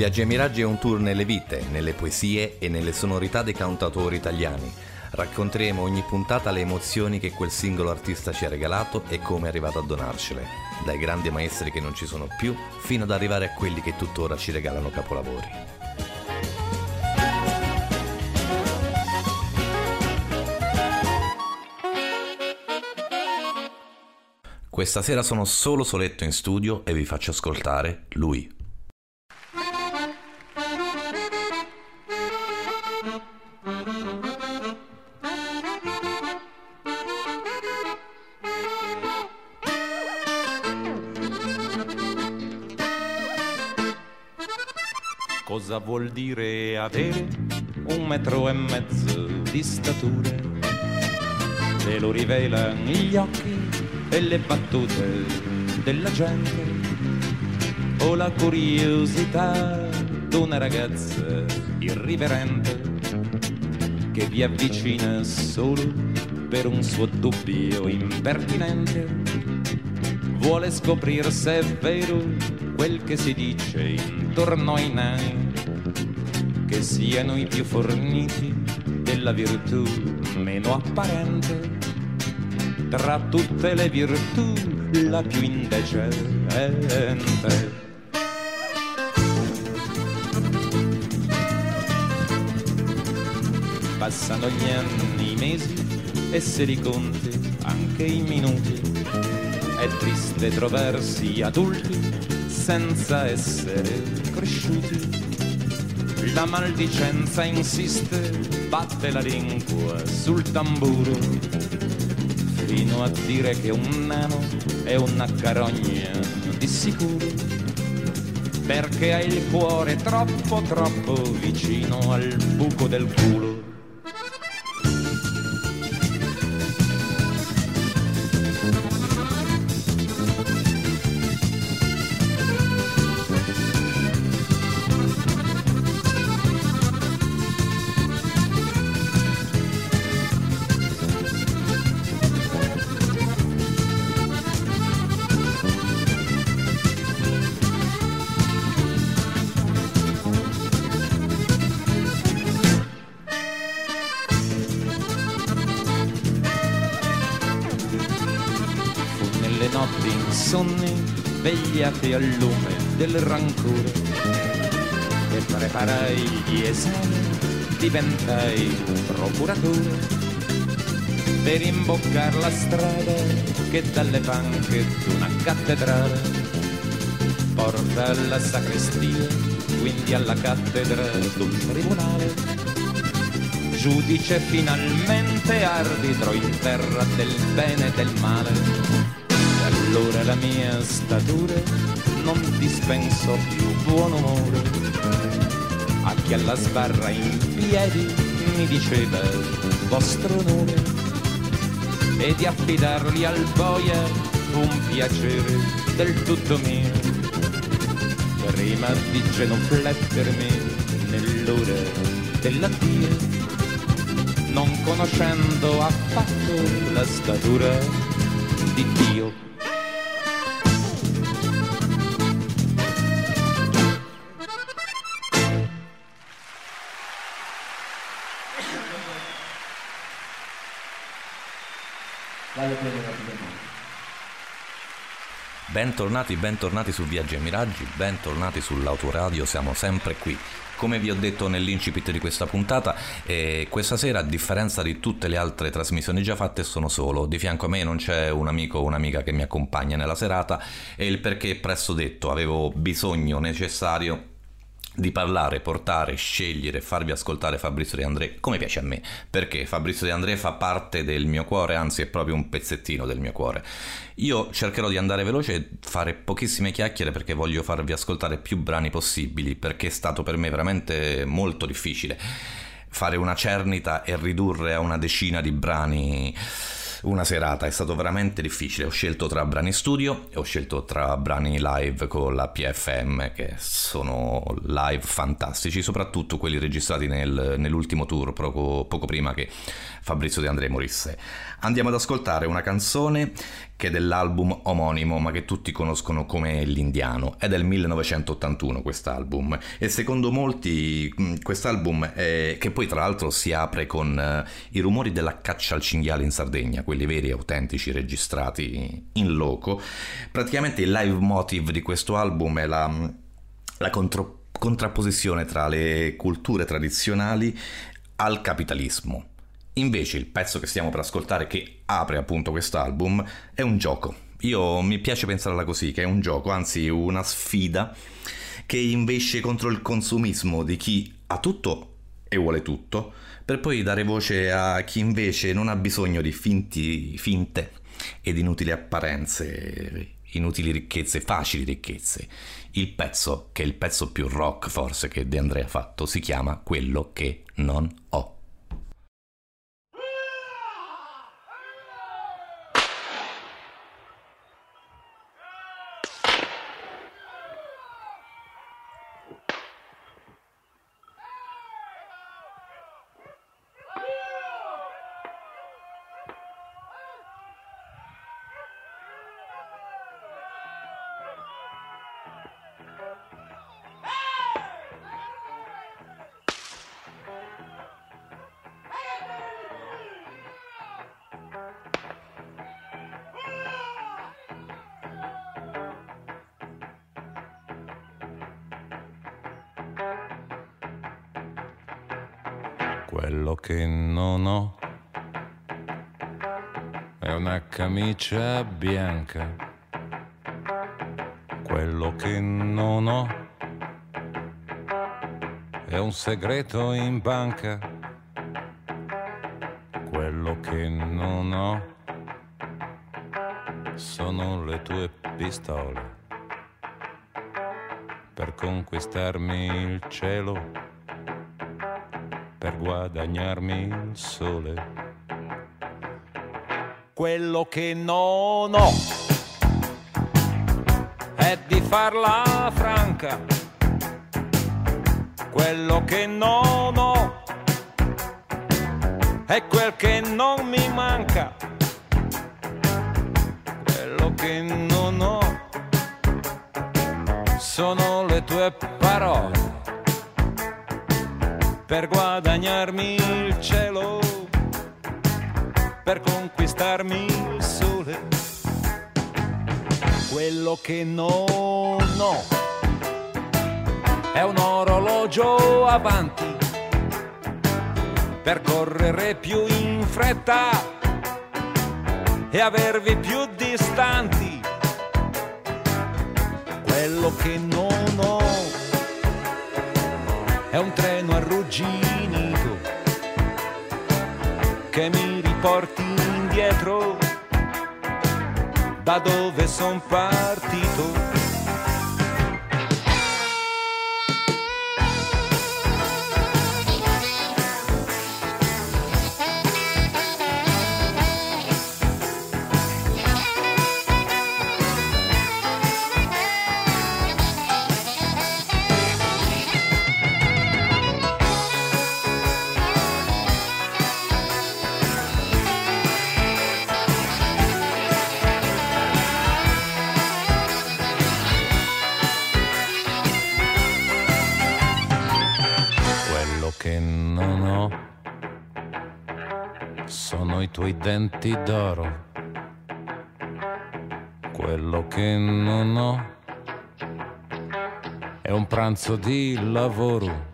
Viaggi e Miraggi è un tour nelle vite, nelle poesie e nelle sonorità dei cantautori italiani. Racconteremo ogni puntata le emozioni che quel singolo artista ci ha regalato e come è arrivato a donarcele, dai grandi maestri che non ci sono più fino ad arrivare a quelli che tuttora ci regalano capolavori. Questa sera sono solo soletto in studio e vi faccio ascoltare lui. Vuol dire avere un metro e mezzo di statura? Te lo rivelano gli occhi e le battute della gente o la curiosità d'una ragazza irriverente che vi avvicina solo per un suo dubbio impertinente. Vuole scoprire se è vero quel che si dice intorno ai nani, siano i più forniti della virtù meno apparente. Tra tutte le virtù la più indecente. Passano gli anni, i mesi e se li conti anche i minuti. È triste trovarsi adulti senza essere cresciuti. La maldicenza insiste, batte la lingua sul tamburo, fino a dire che un nano è una carogna di sicuro, perché ha il cuore troppo troppo vicino al buco del culo. Svegliati al lume del rancore e preparai gli esami, diventai procuratore. Per imboccar la strada che dalle panche d'una cattedrale porta alla sacrestia, quindi alla cattedra d'un tribunale. Giudice finalmente arbitro in terra del bene e del male. Allora la mia statura dispenso più buon umore. A chi alla sbarra in piedi mi diceva vostro nome e di affidarli al boia un piacere del tutto mio. Prima di genuflettermi nell'ora dell'addio, non conoscendo affatto la statura di Dio. Bentornati, bentornati su Viaggi e Miraggi, bentornati sull'autoradio, siamo sempre qui. Come vi ho detto nell'incipit di questa puntata, eh, questa sera, a differenza di tutte le altre trasmissioni già fatte, sono solo. Di fianco a me non c'è un amico o un'amica che mi accompagna nella serata e il perché presto detto, avevo bisogno necessario di parlare, portare, scegliere, farvi ascoltare Fabrizio De André come piace a me, perché Fabrizio De André fa parte del mio cuore, anzi è proprio un pezzettino del mio cuore. Io cercherò di andare veloce e fare pochissime chiacchiere perché voglio farvi ascoltare più brani possibili, perché è stato per me veramente molto difficile fare una cernita e ridurre a una decina di brani una serata, è stato veramente difficile. Ho scelto tra brani studio e ho scelto tra brani live con la PFM, che sono live fantastici, soprattutto quelli registrati nel, nell'ultimo tour, poco, poco prima che Fabrizio De André morisse. Andiamo ad ascoltare una canzone che è dell'album omonimo, ma che tutti conoscono come L'Indiano. È del 1981 quest'album e secondo molti mm, quest'album, è, che poi tra l'altro si apre con uh, i rumori della caccia al cinghiale in Sardegna, quelli veri e autentici registrati in loco, praticamente il live motive di questo album è la, la contro, contrapposizione tra le culture tradizionali al capitalismo Invece il pezzo che stiamo per ascoltare, che apre appunto quest'album, è un gioco. Io mi piace pensarla così, che è un gioco, anzi una sfida, che invece contro il consumismo di chi ha tutto e vuole tutto, per poi dare voce a chi invece non ha bisogno di finti, finte ed inutili apparenze, inutili ricchezze, facili ricchezze. Il pezzo, che è il pezzo più rock forse che De Andrea ha fatto, si chiama Quello che non ho. Camicia bianca. Quello che non ho è un segreto in banca. Quello che non ho sono le tue pistole per conquistarmi il cielo per guadagnarmi il sole. Quello che non ho è di farla franca. Quello che non ho è quel che non mi manca. Quello che non ho sono le tue parole per guadagnarmi il cielo, per conquistarmi il sole. Quello che non ho è un orologio avanti per correre più in fretta e avervi più distanti. Quello che non ho è un treno arrugginito che mi riporti indietro da dove son partito. Denti d'oro. Quello che non ho è un pranzo di lavoro.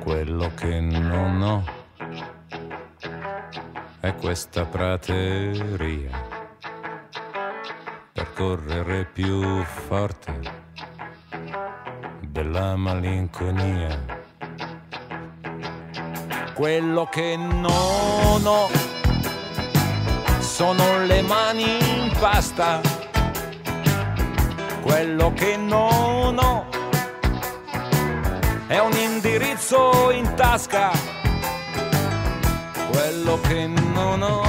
Quello che non ho è questa prateria per correre più forte della malinconia quello che non ho sono le mani in pasta. Quello che non ho è un indirizzo in tasca. Quello che non ho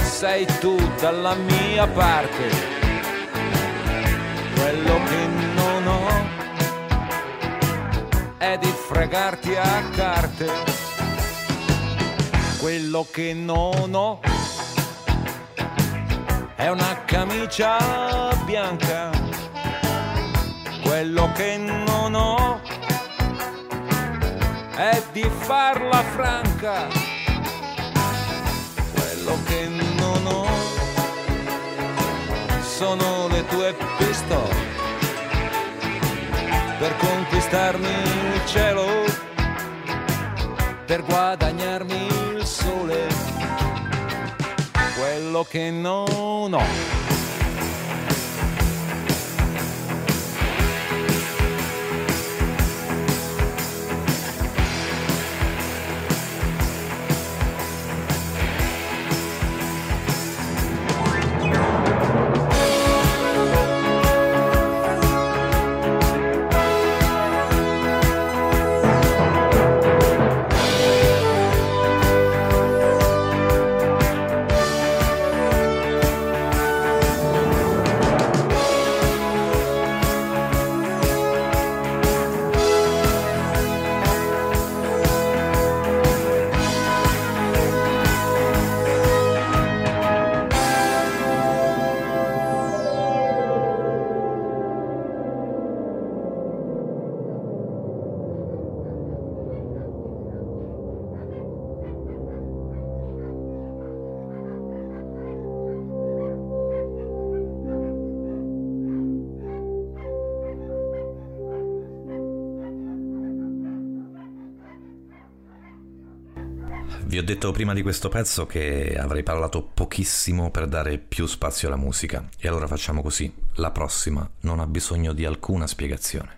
sei tu dalla mia parte. Quello è di fregarti a carte. Quello che non ho è una camicia bianca. Quello che non ho è di farla franca. Quello che non ho sono le tue pistole per conquistarmi il cielo, per guadagnarmi il sole. Quello che non ho Vi ho detto prima di questo pezzo che avrei parlato pochissimo per dare più spazio alla musica e allora facciamo così. La prossima non ha bisogno di alcuna spiegazione.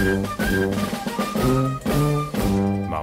Thank you.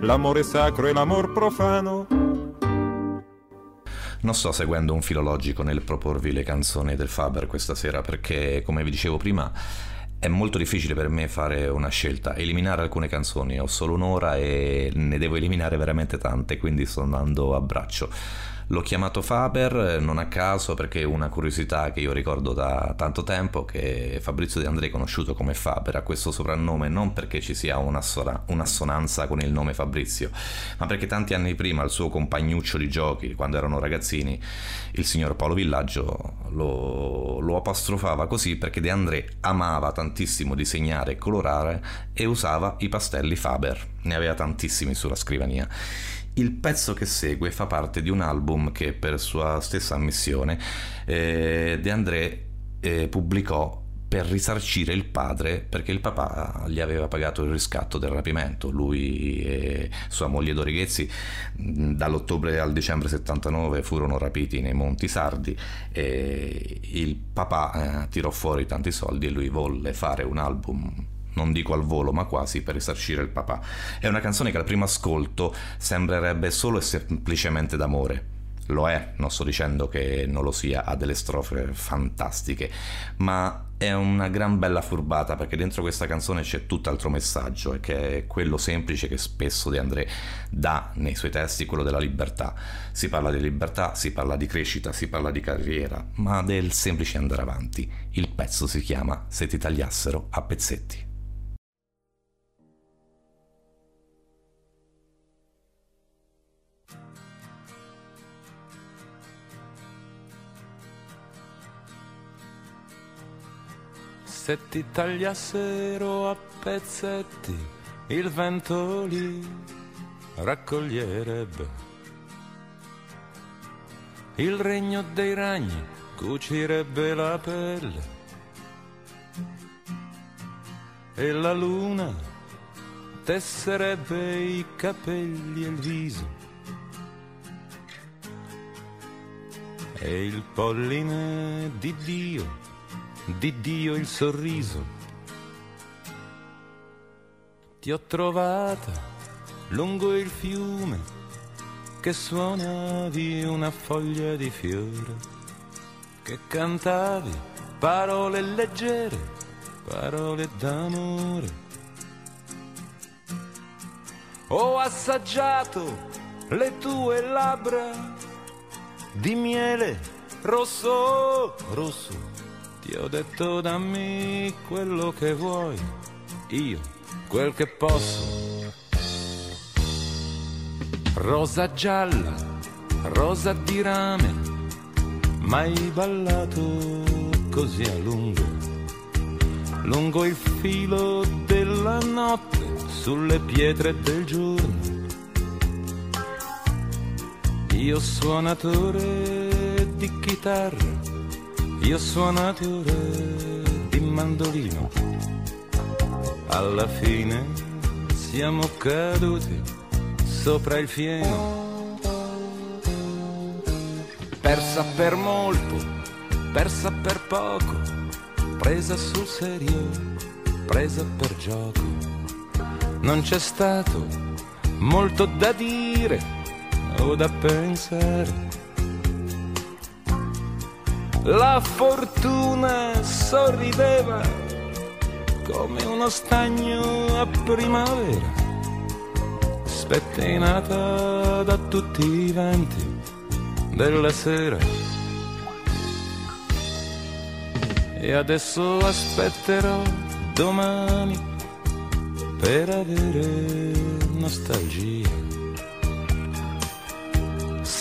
l'amore sacro e l'amor profano Non sto seguendo un filologico nel proporvi le canzoni del Faber questa sera perché, come vi dicevo prima, è molto difficile per me fare una scelta, eliminare alcune canzoni, ho solo un'ora e ne devo eliminare veramente tante, quindi sto andando a braccio. L'ho chiamato Faber non a caso perché è una curiosità che io ricordo da tanto tempo che Fabrizio De André conosciuto come Faber ha questo soprannome non perché ci sia un'assonanza con il nome Fabrizio, ma perché tanti anni prima il suo compagnuccio di giochi, quando erano ragazzini, il signor Paolo Villaggio lo, lo apostrofava così perché De André amava tantissimo disegnare e colorare e usava i pastelli Faber, ne aveva tantissimi sulla scrivania. Il pezzo che segue fa parte di un album che per sua stessa ammissione eh, De André eh, pubblicò per risarcire il padre perché il papà gli aveva pagato il riscatto del rapimento. Lui e sua moglie Dorighezzi dall'ottobre al dicembre 79 furono rapiti nei Monti Sardi e il papà eh, tirò fuori tanti soldi e lui volle fare un album non dico al volo, ma quasi per risarcire il papà. È una canzone che al primo ascolto sembrerebbe solo e semplicemente d'amore. Lo è, non sto dicendo che non lo sia, ha delle strofe fantastiche, ma è una gran bella furbata perché dentro questa canzone c'è tutt'altro messaggio e che è quello semplice che spesso De André dà nei suoi testi, quello della libertà. Si parla di libertà, si parla di crescita, si parla di carriera, ma del semplice andare avanti. Il pezzo si chiama Se ti tagliassero a pezzetti. Se ti tagliassero a pezzetti, il vento li raccoglierebbe. Il regno dei ragni cucirebbe la pelle. E la luna tesserebbe i capelli e il viso. E il polline di Dio di Dio il sorriso. Ti ho trovata lungo il fiume che suonavi una foglia di fiore, che cantavi parole leggere, parole d'amore. Ho assaggiato le tue labbra di miele rosso, rosso ti ho detto dammi quello che vuoi, io quel che posso. Rosa gialla, rosa di rame, mai ballato così a lungo, lungo il filo della notte, sulle pietre del giorno. Io suonatore di chitarra io suonatore di mandolino, alla fine siamo caduti sopra il fieno. Persa per molto, persa per poco, presa sul serio, presa per gioco. Non c'è stato molto da dire o da pensare la fortuna sorrideva come uno stagno a primavera, spettinata da tutti i venti della sera. E adesso aspetterò domani per avere nostalgia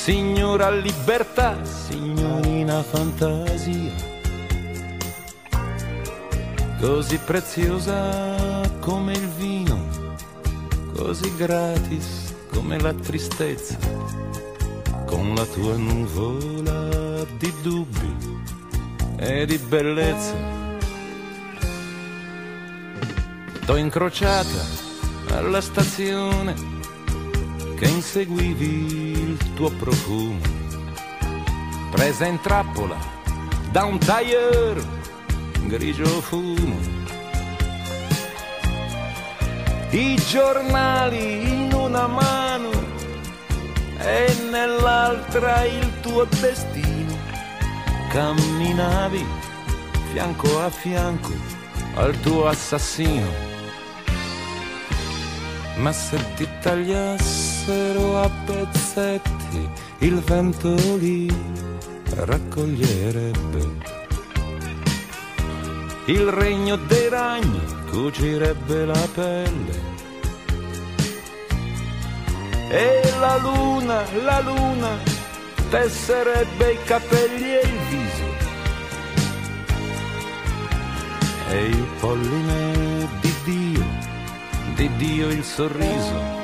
signora libertà, signorina fantasia, così preziosa come il vino, così gratis come la tristezza, con la tua nuvola di dubbi e di bellezza. T'ho incrociata alla stazione che inseguivi il tuo profumo, presa in trappola da un tailleur grigio fumo. I giornali in una mano e nell'altra il tuo destino. Camminavi fianco a fianco al tuo assassino. Ma se ti tagliassero a pezzetti il vento li raccoglierebbe. Il regno dei ragni cucirebbe la pelle e la luna, la luna, tesserebbe i capelli e il viso. E il polline di Dio, di Dio il sorriso.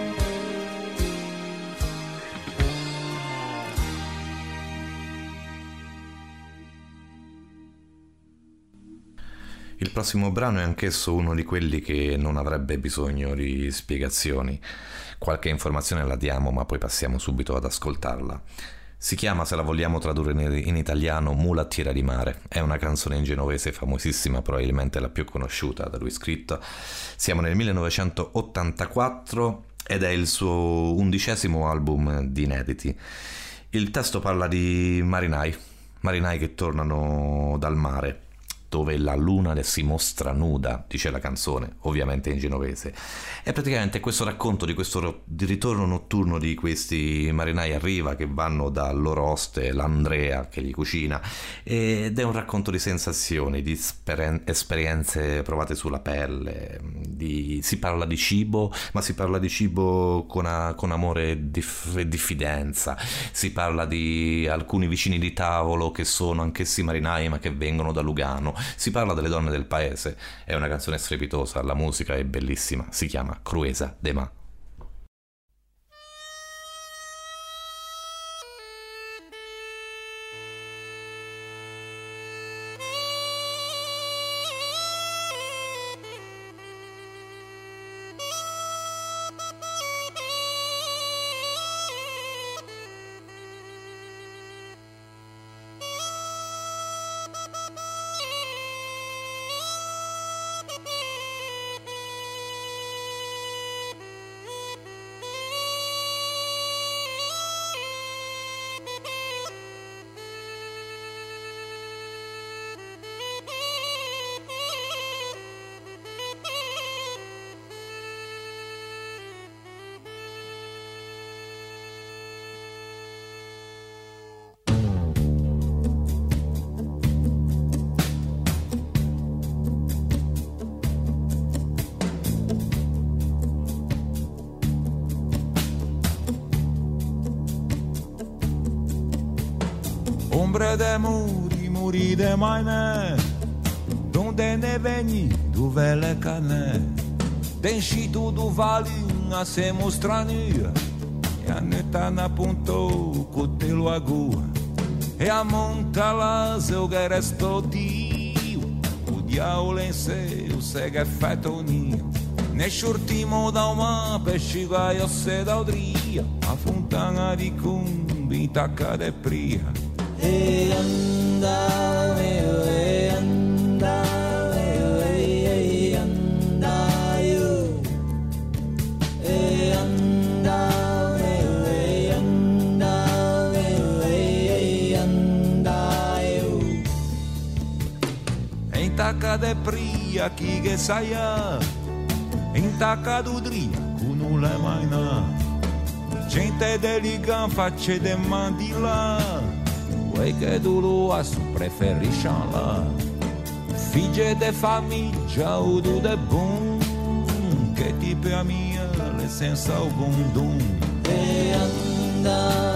Prossimo brano è anch'esso uno di quelli che non avrebbe bisogno di spiegazioni. Qualche informazione la diamo, ma poi passiamo subito ad ascoltarla. Si chiama, se la vogliamo tradurre in italiano, Mulattiera di mare. È una canzone in genovese famosissima, probabilmente la più conosciuta da lui scritta. Siamo nel 1984 ed è il suo undicesimo album di inediti. Il testo parla di marinai, marinai che tornano dal mare dove la luna si mostra nuda, dice la canzone, ovviamente in genovese. È praticamente questo racconto di questo ritorno notturno di questi marinai a riva che vanno dal loro oste, l'Andrea che gli cucina, ed è un racconto di sensazioni, di esperen- esperienze provate sulla pelle, di, si parla di cibo, ma si parla di cibo con, a, con amore e dif- diffidenza, si parla di alcuni vicini di tavolo che sono anch'essi marinai ma che vengono da Lugano, si parla delle donne del paese, è una canzone strepitosa, la musica è bellissima, si chiama Cruesa de Ma. de muri, muri de maine, donde ne veni do vele cane. Denchito do vale, nascemos strani, e a netana apontou o cotelo agua, e a monta lá, eu tio, o diabo o segue é feto ninho. Neste ultimo da uma pesci vai a seda odria, a fontana di cumbi intacca de pria. E andare, e andare, e andare, e andare, e andare, e andare. In tacca de pria chi che saia, in tacca d'udria con un le maina, gente delica facce de mandila. Quei che do luasso preferiscono là Figlie de famiglia o do de bom Che tipo a mia le senza o bondum E andare,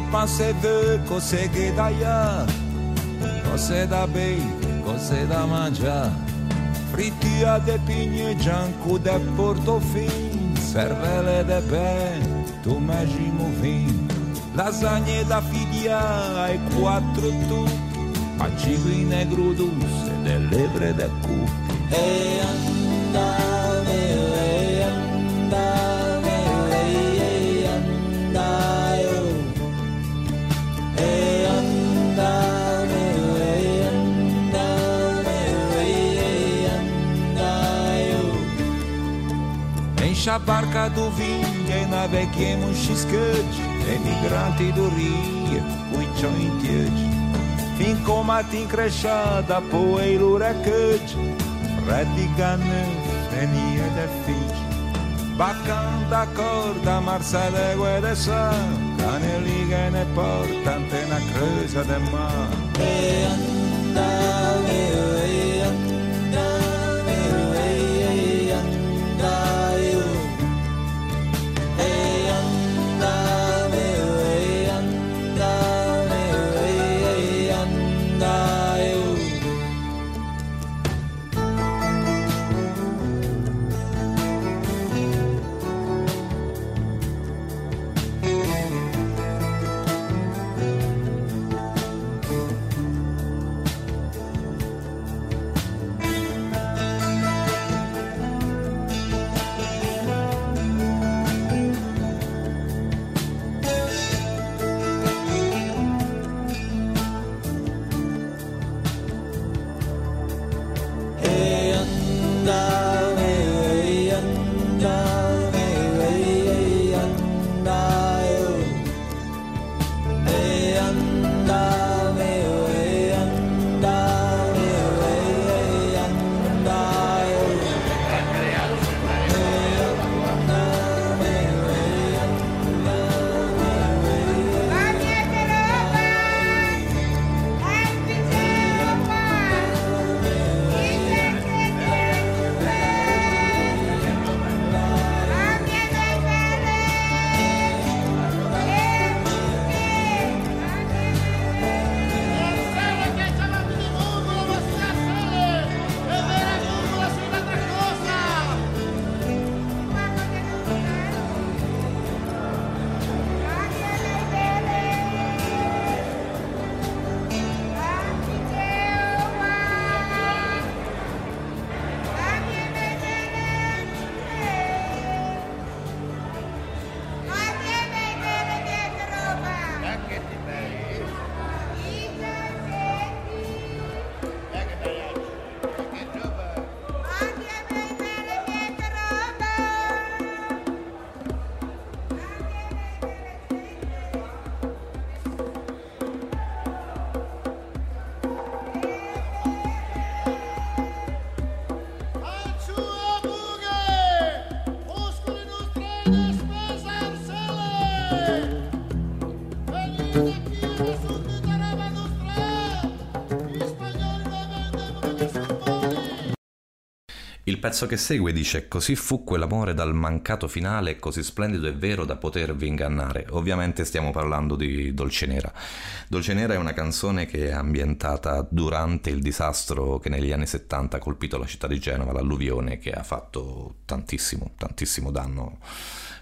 a ste passe de cose che da ia, cose da mangiare, frittia de pigne gianco de portofin, cervelle de ben, tu magimo vin, lasagne da figlia e quattro tucchi, paciguine grudus e delle lebre de cucchi. E andare, A barca do vinho e naveguemos xiscante, emigrante do rio, cuitão inteiro. Em combate encrechada, poeira uracante, radiganante, enia de fite. Bacan da corda, é de Guedeçã, caneliga ne porta, antena cruzada de mar. E anda, e pezzo che segue dice Così fu quell'amore dal mancato finale, così splendido e vero da potervi ingannare. Ovviamente stiamo parlando di Dolce Nera. Dolce Nera è una canzone che è ambientata durante il disastro che negli anni 70 ha colpito la città di Genova, l'alluvione che ha fatto tantissimo, tantissimo danno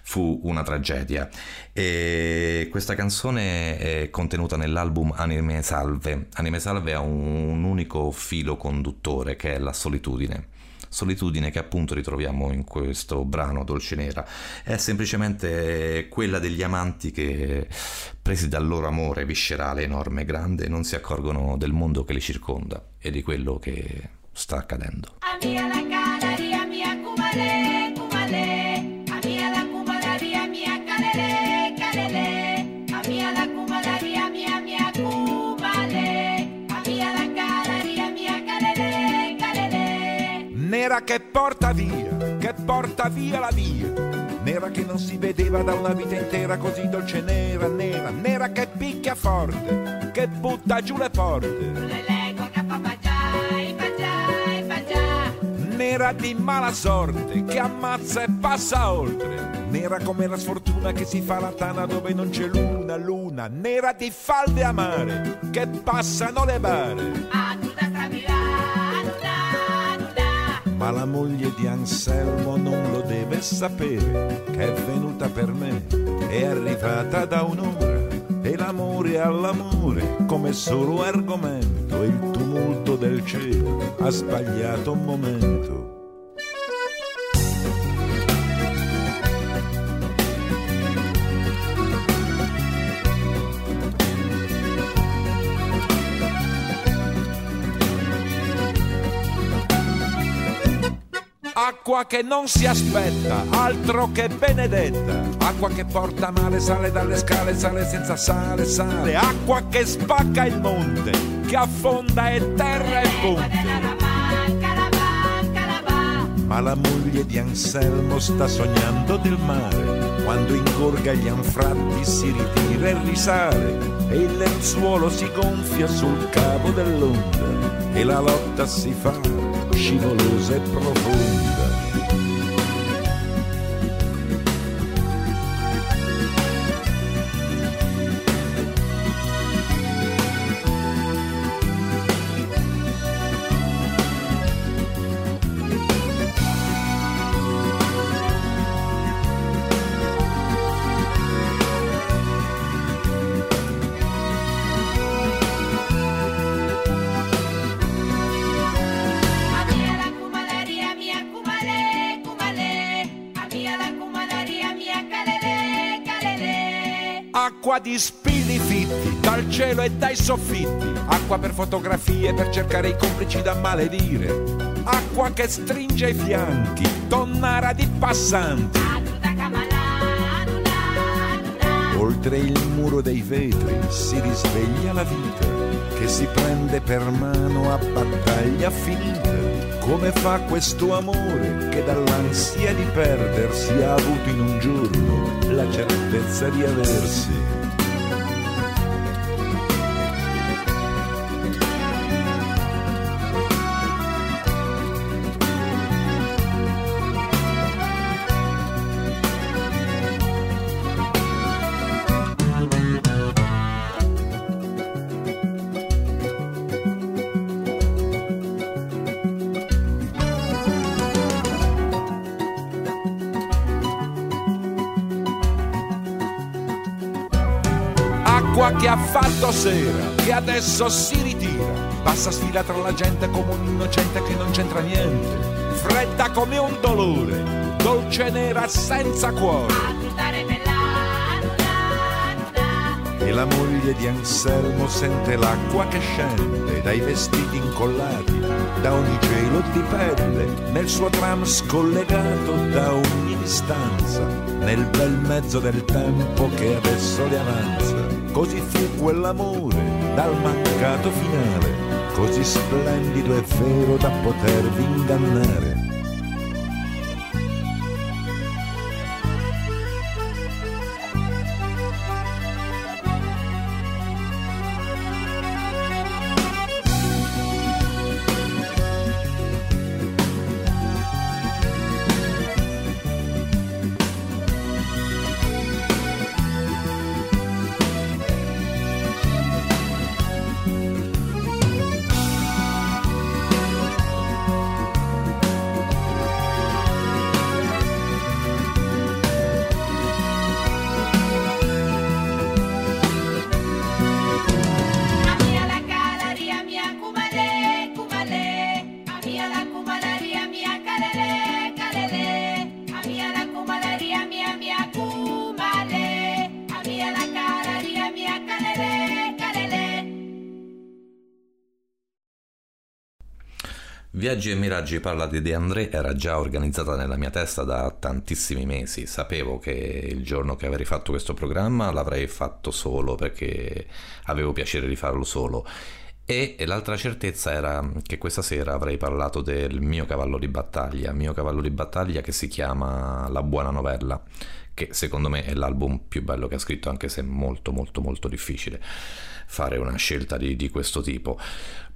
fu una tragedia. E questa canzone è contenuta nell'album Anime Salve. Anime Salve ha un unico filo conduttore che è la solitudine. Solitudine che appunto ritroviamo in questo brano Dolce Nera è semplicemente quella degli amanti che, presi dal loro amore viscerale, enorme, grande, non si accorgono del mondo che li circonda e di quello che sta accadendo. Amiga la canaria mia cumale, Nera che porta via, che porta via la via. Nera che non si vedeva da una vita intera così dolce nera, nera, nera che picchia forte, che butta giù le porte. Nera di mala sorte che ammazza e passa oltre. Nera come la sfortuna che si fa la tana dove non c'è luna, luna. Nera di falde amare che passano le bare. Tramila, anuda, anuda. Ma la moglie di Anselmo non lo deve sapere che è venuta per me, è arrivata da un'ora. E l'amore all'amore come solo argomento, e il tumulto del cielo ha sbagliato un momento. Acqua che non si aspetta, altro che benedetta. Acqua che porta male, sale dalle scale, sale senza sale, sale. Acqua che spacca il monte, che affonda e terra e ponte. Ma la moglie di Anselmo sta sognando del mare. Quando ingorga gli anfratti si ritira e risale. E il lenzuolo si gonfia sul cavo dell'onda. E la lotta si fa scivolosa e profonda. Di spilli fitti dal cielo e dai soffitti, acqua per fotografie per cercare i complici da maledire, acqua che stringe i fianchi, tonnara di passanti, oltre il muro dei vetri si risveglia la vita, che si prende per mano a battaglia finita, come fa questo amore che dall'ansia di perdersi ha avuto in un giorno la certezza di aversi. Fatto sera, che adesso si ritira, passa sfila tra la gente come un innocente che non c'entra niente, fredda come un dolore, dolce nera senza cuore. E la moglie di Anselmo sente l'acqua che scende dai vestiti incollati, da ogni gelo di pelle, nel suo tram scollegato da ogni distanza, nel bel mezzo del tempo che adesso le avanza. Così fu quell'amore dal mancato finale, così splendido e vero da potervi ingannare. Viaggi e Miraggi parla di De André era già organizzata nella mia testa da tantissimi mesi. Sapevo che il giorno che avrei fatto questo programma l'avrei fatto solo perché avevo piacere di farlo solo. E l'altra certezza era che questa sera avrei parlato del mio cavallo di battaglia, mio cavallo di battaglia che si chiama La buona novella, che secondo me è l'album più bello che ha scritto, anche se è molto molto molto difficile fare una scelta di, di questo tipo.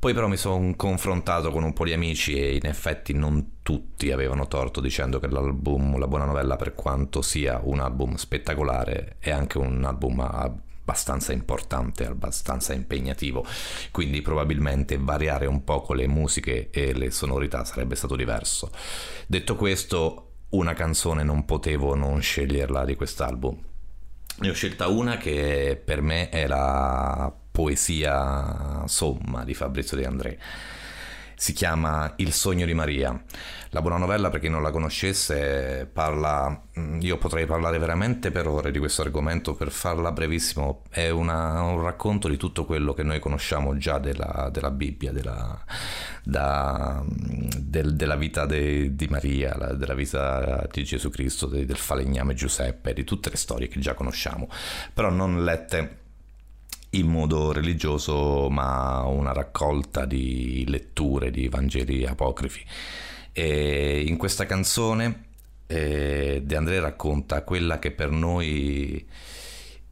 Poi però mi sono confrontato con un po' di amici e in effetti non tutti avevano torto dicendo che l'album La Buona Novella, per quanto sia un album spettacolare, è anche un album abbastanza importante, abbastanza impegnativo, quindi probabilmente variare un poco le musiche e le sonorità sarebbe stato diverso. Detto questo, una canzone non potevo non sceglierla di quest'album. Ne ho scelta una che per me è la poesia somma di Fabrizio De André si chiama Il sogno di Maria. La buona novella, per chi non la conoscesse, parla. mm, Io potrei parlare veramente per ore di questo argomento, per farla brevissimo. È una- un racconto di tutto quello che noi conosciamo già della, della Bibbia, della, da- del- della vita de- di Maria, la- della vita di Gesù Cristo, de- del falegname Giuseppe, di tutte le storie che già conosciamo, però non lette in modo religioso, ma una raccolta di letture di Vangeli apocrifi. E in questa canzone eh, De André racconta quella che per noi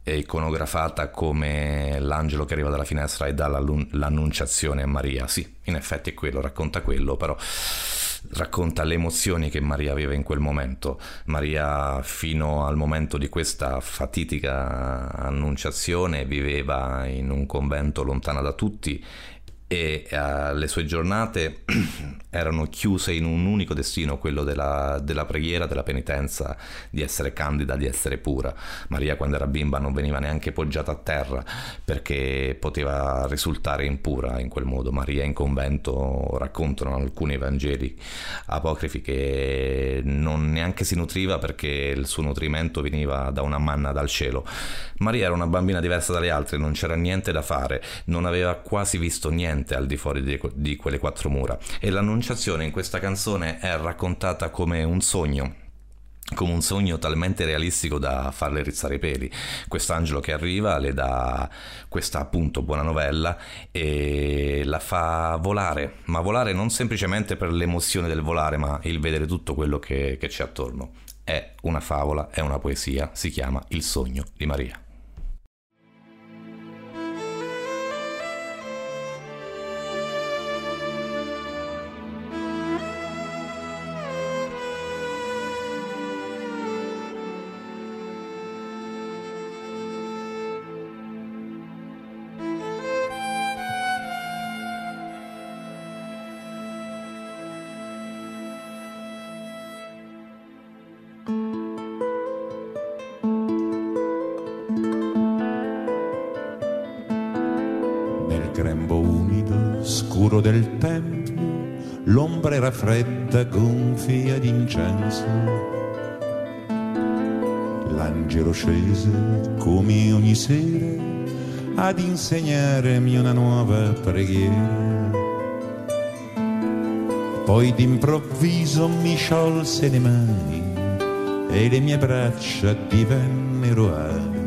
è iconografata come l'angelo che arriva dalla finestra e dà l'annunciazione a Maria. Sì, in effetti è quello, racconta quello, però racconta le emozioni che Maria aveva in quel momento. Maria fino al momento di questa fatidica annunciazione viveva in un convento lontana da tutti e eh, le sue giornate erano chiuse in un unico destino, quello della, della preghiera, della penitenza, di essere candida, di essere pura. Maria quando era bimba non veniva neanche poggiata a terra perché poteva risultare impura in quel modo. Maria in convento raccontano alcuni Vangeli apocrifi che non neanche si nutriva perché il suo nutrimento veniva da una manna dal cielo. Maria era una bambina diversa dalle altre, non c'era niente da fare, non aveva quasi visto niente al di fuori di, di quelle quattro mura e l'annunciazione in questa canzone è raccontata come un sogno come un sogno talmente realistico da farle rizzare i peli. Quest'angelo che arriva le dà questa appunto buona novella e la fa volare, ma volare non semplicemente per l'emozione del volare, ma il vedere tutto quello che, che c'è attorno. È una favola, è una poesia, si chiama Il sogno di Maria. Scuro del tempio, l'ombra era fredda, gonfia d'incenso. L'angelo scese, come ogni sera, ad insegnarmi una nuova preghiera. Poi d'improvviso mi sciolse le mani e le mie braccia divennero ali.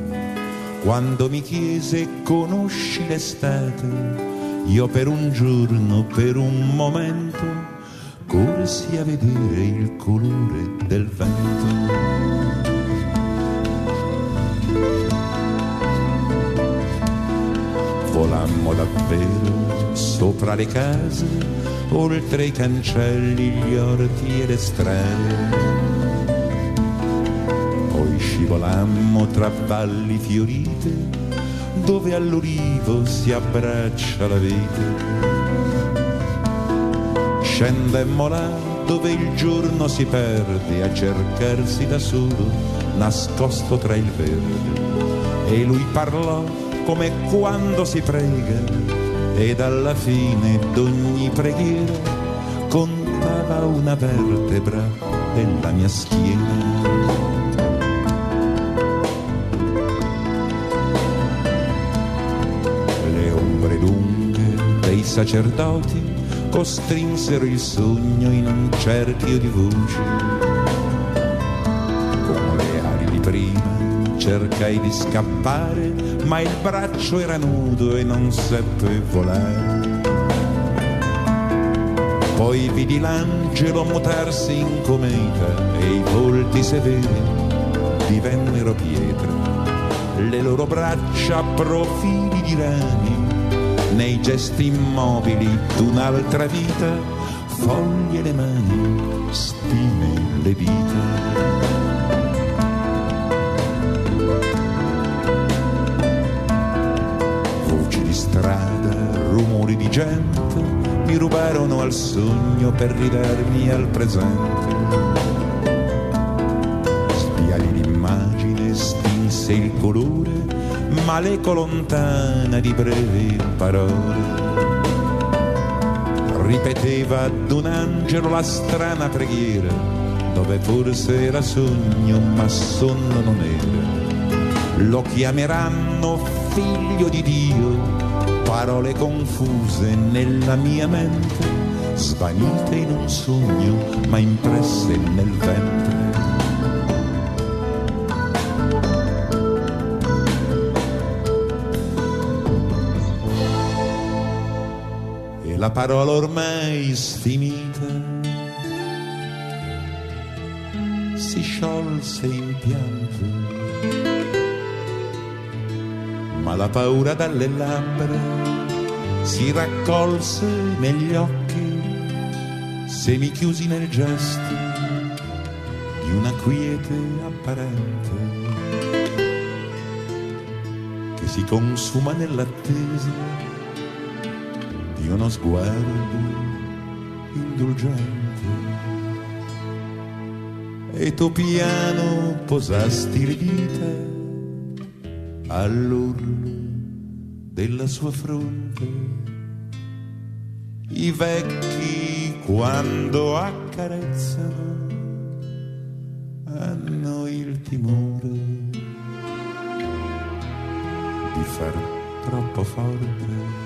Quando mi chiese conosci l'estate, io per un giorno, per un momento, corsi a vedere il colore del vento. Volammo davvero sopra le case, oltre i cancelli, gli orti e le strade. Poi scivolammo tra valli fiorite, dove all'olivo si abbraccia la vite. Scendemmo là dove il giorno si perde a cercarsi da solo, nascosto tra il verde. E lui parlò come quando si prega, ed alla fine d'ogni preghiera contava una vertebra della mia schiena. Sacerdoti costrinsero il sogno in un cerchio di voci. Con le ali di prima cercai di scappare, ma il braccio era nudo e non seppe volare. Poi vidi l'angelo mutarsi in cometa e i volti severi divennero pietre, le loro braccia profili di rami, nei gesti immobili d'un'altra vita, foglie le mani, spine le dita. Voci di strada, rumori di gente, mi rubarono al sogno per ridarmi al presente. Spiali l'immagine, spinse il colore, ma l'eco lontana di brevi parole. Ripeteva ad un angelo la strana preghiera, dove forse era sogno, ma sonno non era. Lo chiameranno figlio di Dio, parole confuse nella mia mente, svanite in un sogno, ma impresse nel ventre. La parola ormai sfinita si sciolse in pianto ma la paura dalle labbra si raccolse negli occhi, se mi chiusi nel gesto di una quiete apparente che si consuma nell'attesa di uno sguardo indulgente. E tu piano posasti le dita all'urlo della sua fronte. I vecchi quando accarezzano hanno il timore di far troppo forte.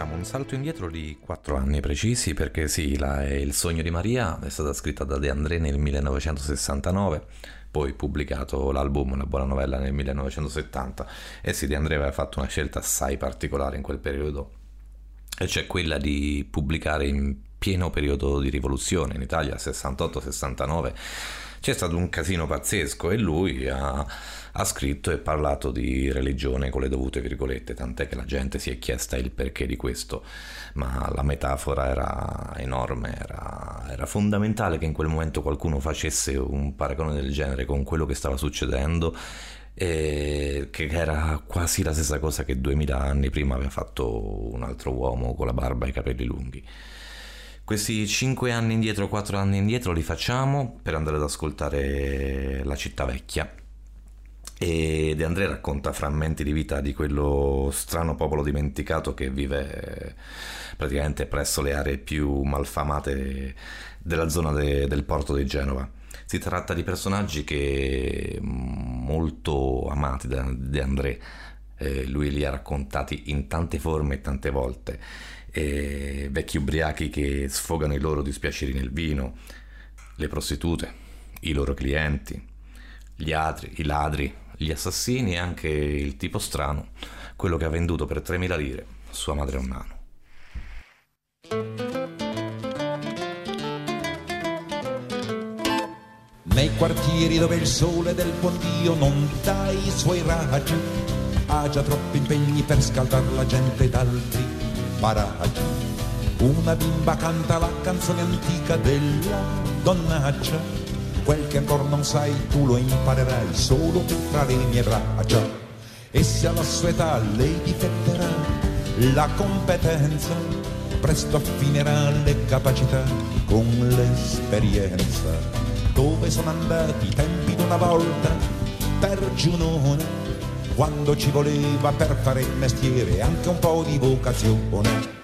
Facciamo un salto indietro di quattro anni precisi perché sì, la è Il sogno di Maria è stata scritta da De André nel 1969, poi pubblicato l'album Una buona novella nel 1970 e sì, De André aveva fatto una scelta assai particolare in quel periodo e cioè quella di pubblicare in pieno periodo di rivoluzione in Italia 68-69 c'è stato un casino pazzesco e lui ha, ha, scritto e parlato di religione con le dovute virgolette, tant'è che la gente si è chiesta il perché di questo, ma la metafora era enorme, era, era fondamentale che in quel momento qualcuno facesse un paragone del genere con quello che stava succedendo e che era quasi la stessa cosa che duemila anni prima aveva fatto un altro uomo con la barba e i capelli lunghi. Questi 5 anni indietro, 4 anni indietro li facciamo per andare ad ascoltare La città vecchia. E De André racconta frammenti di vita di quello strano popolo dimenticato che vive praticamente presso le aree più malfamate della zona de, del porto di Genova. Si tratta di personaggi che molto amati da De André, eh, lui li ha raccontati in tante forme e tante volte e vecchi ubriachi che sfogano i loro dispiaceri nel vino, le prostitute, i loro clienti, gli altri, i ladri, gli assassini e anche il tipo strano, quello che ha venduto per 3.000 lire sua madre a un nano. Nei quartieri dove il sole del buon Dio non dà i suoi raggi, ha già troppi impegni per scaldare la gente d'altri paraggi. Una bimba canta la canzone antica della donnaccia. Quel che ancora non sai tu lo imparerai solo tra le mie braccia. E se alla sua età lei difenderà la competenza, presto affinerà le capacità con l'esperienza. Dove sono andati i tempi d'una volta per Giunone? quando ci voleva per fare il mestiere anche un po' di vocazione.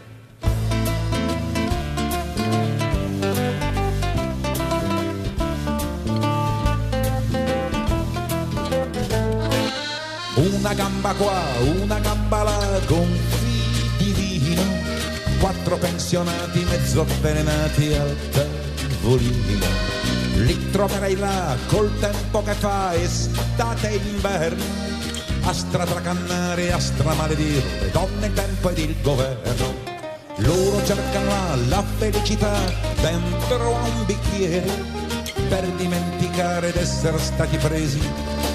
Gamba qua, una gamba là, gonfi di vino, quattro pensionati mezzo avvelenati al tavolino. Li troverai là col tempo che fa estate e inverno a stratracannare, a stramaledire le donne, il tempo ed il governo. Loro cercano la felicità dentro un bicchiere per dimenticare d'essere stati presi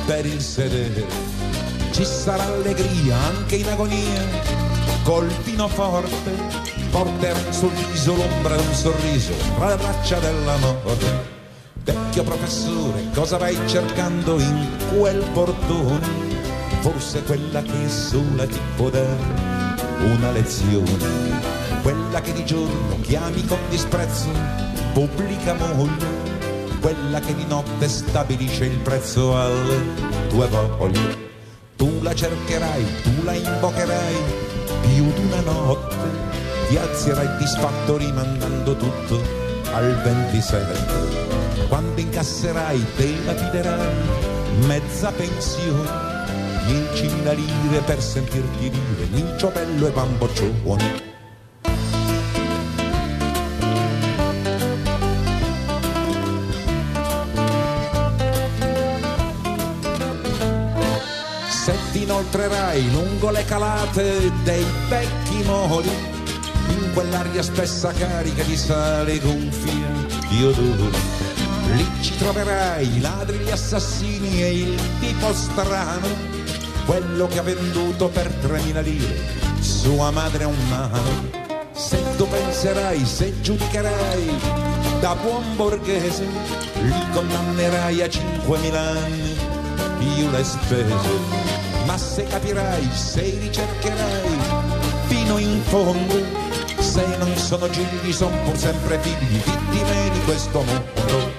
per il sedere. Ci sarà allegria anche in agonia, col vino forte porterai sul viso l'ombra di un sorriso tra le braccia dell'amore. Vecchio professore, cosa vai cercando in quel portone? Forse quella che sola ti può dare una lezione, quella che di giorno chiami con disprezzo pubblica moglie, quella che di notte stabilisce il prezzo alle tue voglie. Tu la cercherai, tu la invocherai. Più di una notte, ti alzerai disfatto rimandando tutto al 27. Quando incasserai te la piderai mezza pensione. 10.000 lire per sentirti dire Mincio bello e bamboccione ti inoltrerai lungo le calate dei vecchi moli In quell'aria spessa carica di sale gonfia di odore Lì ci troverai i ladri, gli assassini e il tipo strano quello che ha venduto per 3.000 lire sua madre a un mano. Se tu penserai, se giudicherai da buon borghese, li condannerai a 5.000 anni più le spese. Se capirai, se ricercherai fino in fondo, se non sono gigli, son pur sempre figli, vittime di questo mondo.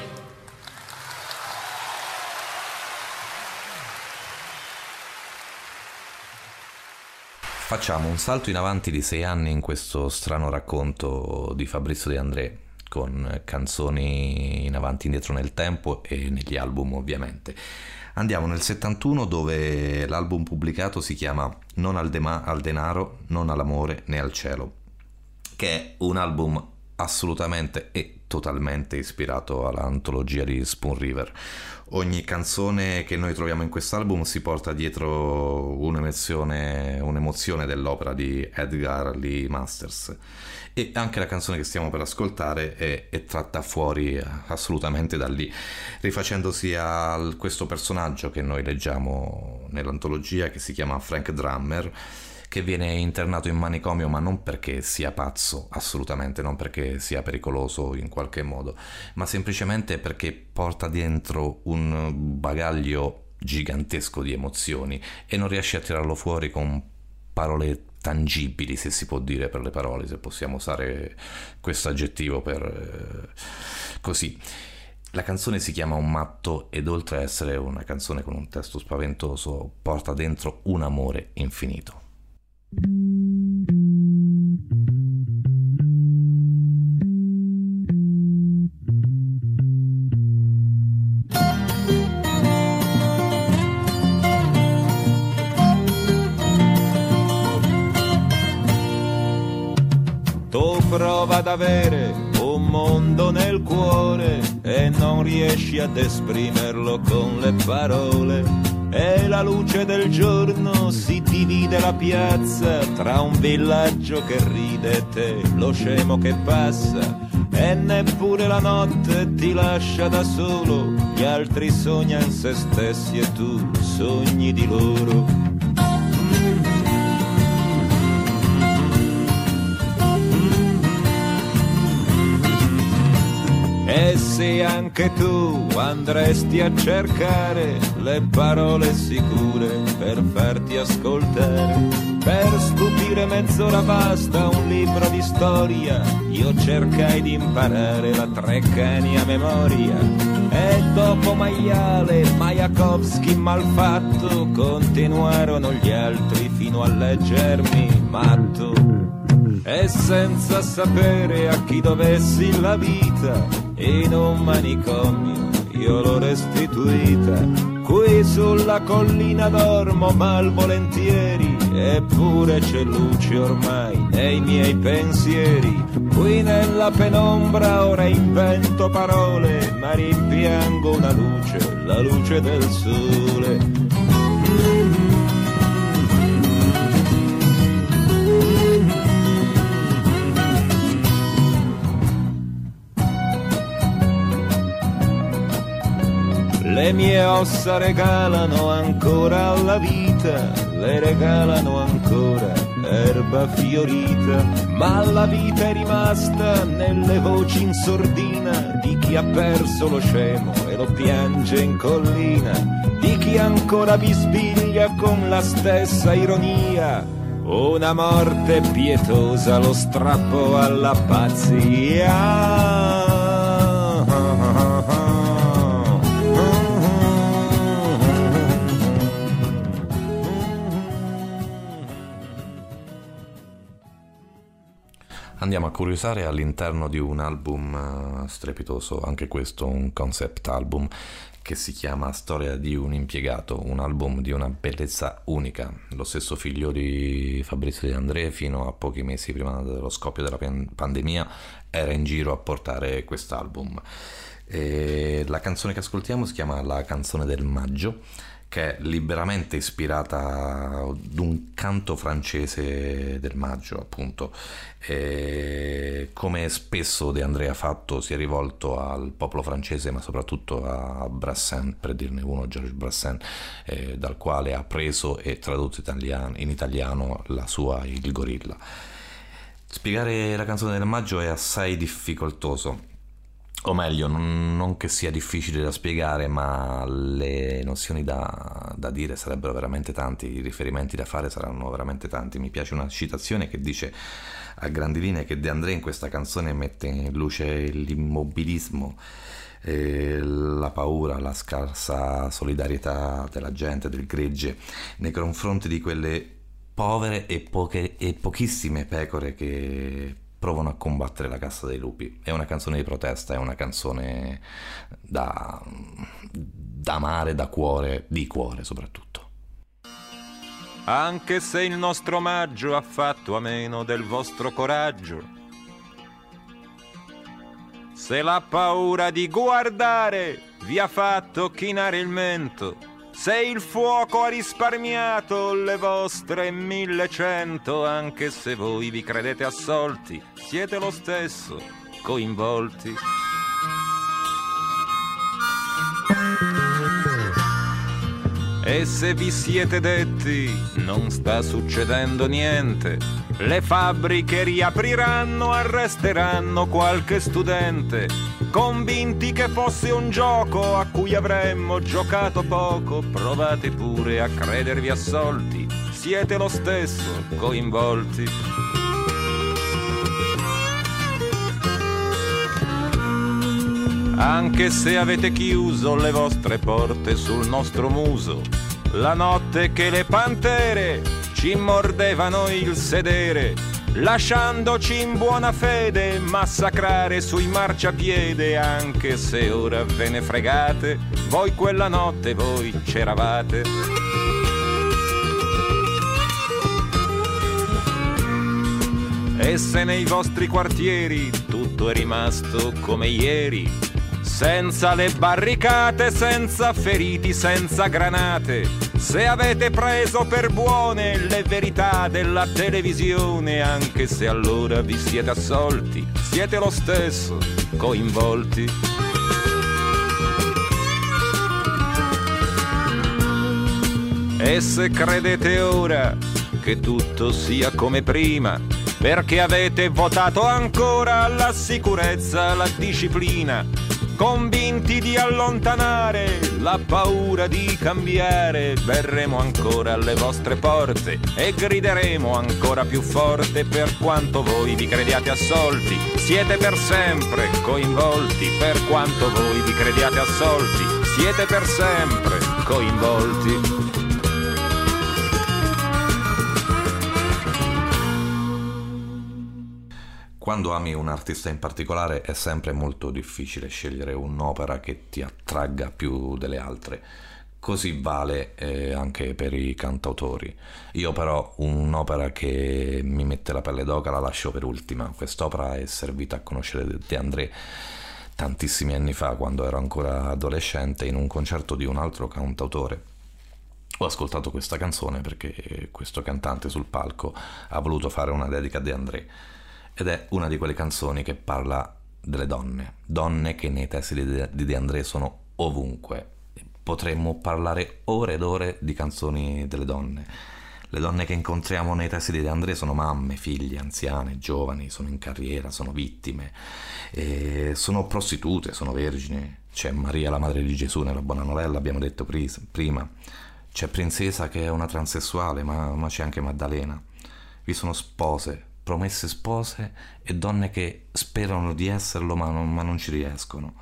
Facciamo un salto in avanti di sei anni in questo strano racconto di Fabrizio De André, con canzoni in avanti e indietro nel tempo e negli album ovviamente. Andiamo nel 71 dove l'album pubblicato si chiama Non al, dema- al denaro, non all'amore né al cielo, che è un album assolutamente e totalmente ispirato all'antologia di Spoon River. Ogni canzone che noi troviamo in quest'album si porta dietro un'emozione, un'emozione dell'opera di Edgar Lee Masters e anche la canzone che stiamo per ascoltare è, è tratta fuori assolutamente da lì, rifacendosi a questo personaggio che noi leggiamo nell'antologia che si chiama Frank Drummer che viene internato in manicomio ma non perché sia pazzo, assolutamente, non perché sia pericoloso in qualche modo, ma semplicemente perché porta dentro un bagaglio gigantesco di emozioni e non riesce a tirarlo fuori con parole tangibili, se si può dire per le parole, se possiamo usare questo aggettivo per eh, così. La canzone si chiama Un matto ed oltre a essere una canzone con un testo spaventoso, porta dentro un amore infinito. Avere un mondo nel cuore e non riesci ad esprimerlo con le parole. E la luce del giorno si divide la piazza tra un villaggio che ride e te, lo scemo che passa. E neppure la notte ti lascia da solo, gli altri sognano se stessi e tu sogni di loro. Se anche tu andresti a cercare le parole sicure per farti ascoltare, per stupire mezz'ora basta un libro di storia, io cercai di imparare la Treccani a memoria. E dopo maiale, Majakovski malfatto, continuarono gli altri fino a leggermi matto. E senza sapere a chi dovessi la vita, in un manicomio io l'ho restituita. Qui sulla collina dormo malvolentieri, eppure c'è luce ormai nei miei pensieri. Qui nella penombra ora invento parole, ma rimpiango una luce, la luce del sole. Le mie ossa regalano ancora alla vita, le regalano ancora erba fiorita, ma la vita è rimasta nelle voci in sordina di chi ha perso lo scemo e lo piange in collina, di chi ancora bisbiglia con la stessa ironia. Una morte pietosa, lo strappo alla pazzia. Andiamo a curiosare all'interno di un album eh, strepitoso, anche questo un concept album che si chiama Storia di un impiegato, un album di una bellezza unica. Lo stesso figlio di Fabrizio De André fino a pochi mesi prima dello scoppio della pan- pandemia era in giro a portare quest'album. E la canzone che ascoltiamo si chiama La canzone del maggio che è liberamente ispirata ad un canto francese del maggio, appunto. E come spesso De André ha fatto, si è rivolto al popolo francese, ma soprattutto a Brassens, per dirne uno, Georges Brassens, eh, dal quale ha preso e tradotto italiano, in italiano la sua Il gorilla. Spiegare la canzone del maggio è assai difficoltoso o meglio, non, non, che sia difficile da spiegare, ma le nozioni da, da, dire sarebbero veramente tanti, i riferimenti da fare saranno veramente tanti. Mi piace una citazione che dice a grandi linee che De André in questa canzone mette in luce l'immobilismo, eh, la paura, la scarsa solidarietà della gente, del gregge, nei confronti di quelle povere e, poche, e pochissime pecore che provano a combattere la cassa dei lupi. È una canzone di protesta, è una canzone da, da amare, da cuore, di cuore soprattutto. Anche se il nostro omaggio ha fatto a meno del vostro coraggio, se la paura di guardare vi ha fatto chinare il mento, se il fuoco ha risparmiato le vostre millecento, anche se voi vi credete assolti, siete lo stesso coinvolti. E se vi siete detti non sta succedendo niente, le fabbriche riapriranno, arresteranno qualche studente, convinti che fosse un gioco a cui avremmo giocato poco, provate pure a credervi assolti, siete lo stesso coinvolti. Anche se avete chiuso le vostre porte sul nostro muso, la notte che le pantere ci mordevano il sedere, lasciandoci in buona fede massacrare sui marciapiede, anche se ora ve ne fregate, voi quella notte voi c'eravate. E se nei vostri quartieri tutto è rimasto come ieri, senza le barricate, senza feriti, senza granate. Se avete preso per buone le verità della televisione, anche se allora vi siete assolti, siete lo stesso coinvolti. E se credete ora che tutto sia come prima, perché avete votato ancora la sicurezza, la disciplina, convinti di allontanare la paura di cambiare, verremo ancora alle vostre porte e grideremo ancora più forte per quanto voi vi crediate assolti. Siete per sempre coinvolti, per quanto voi vi crediate assolti. Siete per sempre coinvolti. Quando ami un artista in particolare è sempre molto difficile scegliere un'opera che ti attragga più delle altre. Così vale eh, anche per i cantautori. Io però un'opera che mi mette la pelle d'oca la lascio per ultima. Quest'opera è servita a conoscere De André tantissimi anni fa, quando ero ancora adolescente, in un concerto di un altro cantautore. Ho ascoltato questa canzone perché questo cantante sul palco ha voluto fare una dedica a De André ed è una di quelle canzoni che parla delle donne, donne che nei testi di De André sono ovunque, potremmo parlare ore ed ore di canzoni delle donne. Le donne che incontriamo nei testi di De André sono mamme, figlie, anziane, giovani, sono in carriera, sono vittime, sono prostitute, sono vergini. C'è Maria, la madre di Gesù, nella buona novella, abbiamo detto prima. C'è Princesa che è una transessuale, ma, ma c'è anche Maddalena. Vi sono spose, promesse spose e donne che sperano di esserlo ma non, ma non ci riescono.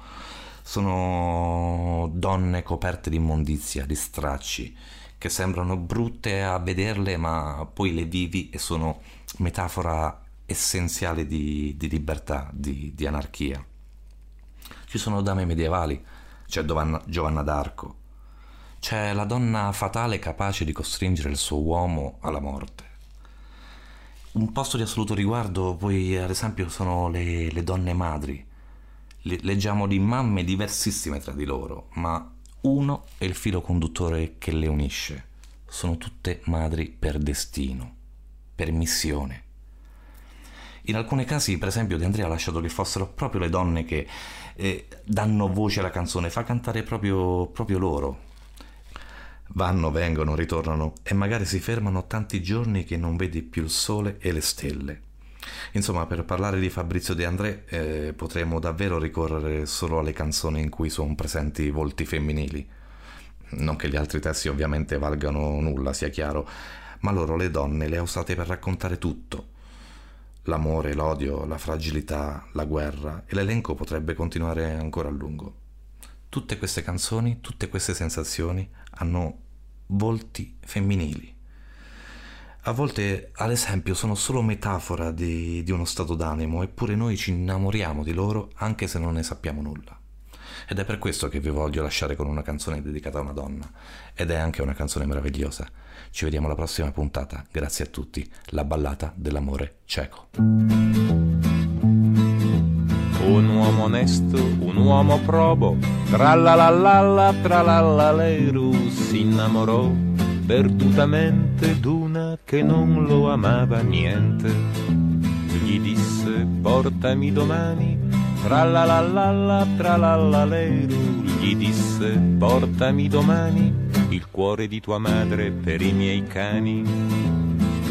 Sono donne coperte di immondizia, di stracci, che sembrano brutte a vederle ma poi le vivi e sono metafora essenziale di, di libertà, di, di anarchia. Ci sono dame medievali, c'è Giovanna, Giovanna d'Arco, c'è la donna fatale capace di costringere il suo uomo alla morte. Un posto di assoluto riguardo poi ad esempio sono le, le donne madri. Le- leggiamo di mamme diversissime tra di loro, ma uno è il filo conduttore che le unisce. Sono tutte madri per destino, per missione. In alcuni casi, per esempio, De Andrea ha lasciato che fossero proprio le donne che eh, danno voce alla canzone, fa cantare proprio, proprio loro. Vanno, vengono, ritornano e magari si fermano tanti giorni che non vedi più il sole e le stelle. Insomma, per parlare di Fabrizio De André eh, potremmo davvero ricorrere solo alle canzoni in cui sono presenti volti femminili. Non che gli altri testi ovviamente valgano nulla, sia chiaro, ma loro le donne le ha usate per raccontare tutto. L'amore, l'odio, la fragilità, la guerra e l'elenco potrebbe continuare ancora a lungo. Tutte queste canzoni, tutte queste sensazioni hanno volti femminili. A volte, ad esempio, sono solo metafora di, di uno stato d'animo, eppure noi ci innamoriamo di loro anche se non ne sappiamo nulla. Ed è per questo che vi voglio lasciare con una canzone dedicata a una donna. Ed è anche una canzone meravigliosa. Ci vediamo alla prossima puntata. Grazie a tutti. La ballata dell'amore cieco. Un uomo onesto, un uomo probo, tralalallalla, tralallaleru, si innamorò perdutamente d'una che non lo amava niente. Gli disse portami domani, tralalallalla, tralallaleru, gli disse portami domani il cuore di tua madre per i miei cani.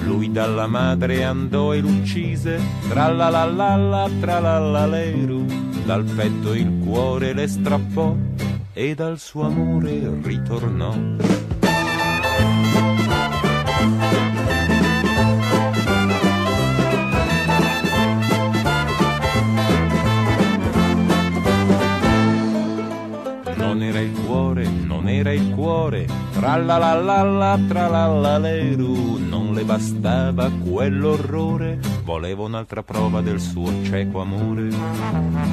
Lui dalla madre andò e l'uccise, tralalallalla, tralallaleru, dal petto il cuore le strappò e dal suo amore ritornò. Cuore, non era il cuore, tralalallalla, tralallaleru, non le bastava quell'orrore, voleva un'altra prova del suo cieco amore.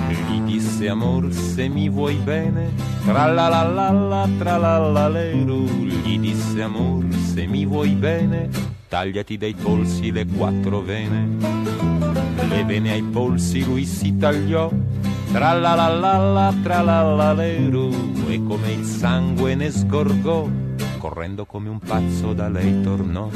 Gli disse amor se mi vuoi bene, tralalallalla, tralallaleru, gli disse amor se mi vuoi bene, tagliati dai polsi le quattro vene. Le vene ai polsi lui si tagliò, tralalallalla, tralallaleru, e come il sangue ne sgorgò, correndo come un pazzo da lei tornò.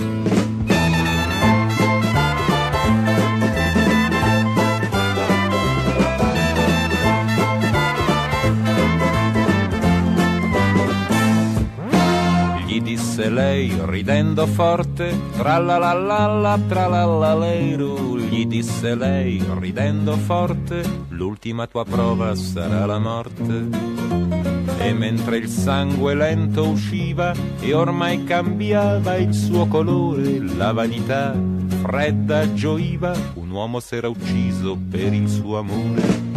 Disse lei ridendo forte, tralalallalla, tralallaleru, gli disse lei ridendo forte, l'ultima tua prova sarà la morte. E mentre il sangue lento usciva e ormai cambiava il suo colore, la vanità fredda gioiva, un uomo s'era ucciso per il suo amore.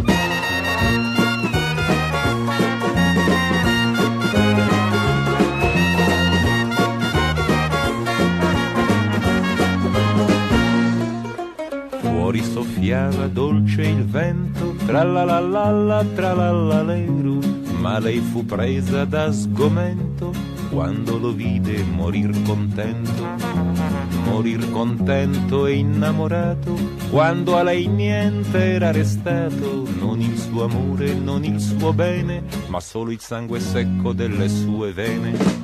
Soffiava dolce il vento, tralalallalla, tralallaleru, ma lei fu presa da sgomento quando lo vide morir contento. Morir contento e innamorato, quando a lei niente era restato, non il suo amore, non il suo bene, ma solo il sangue secco delle sue vene.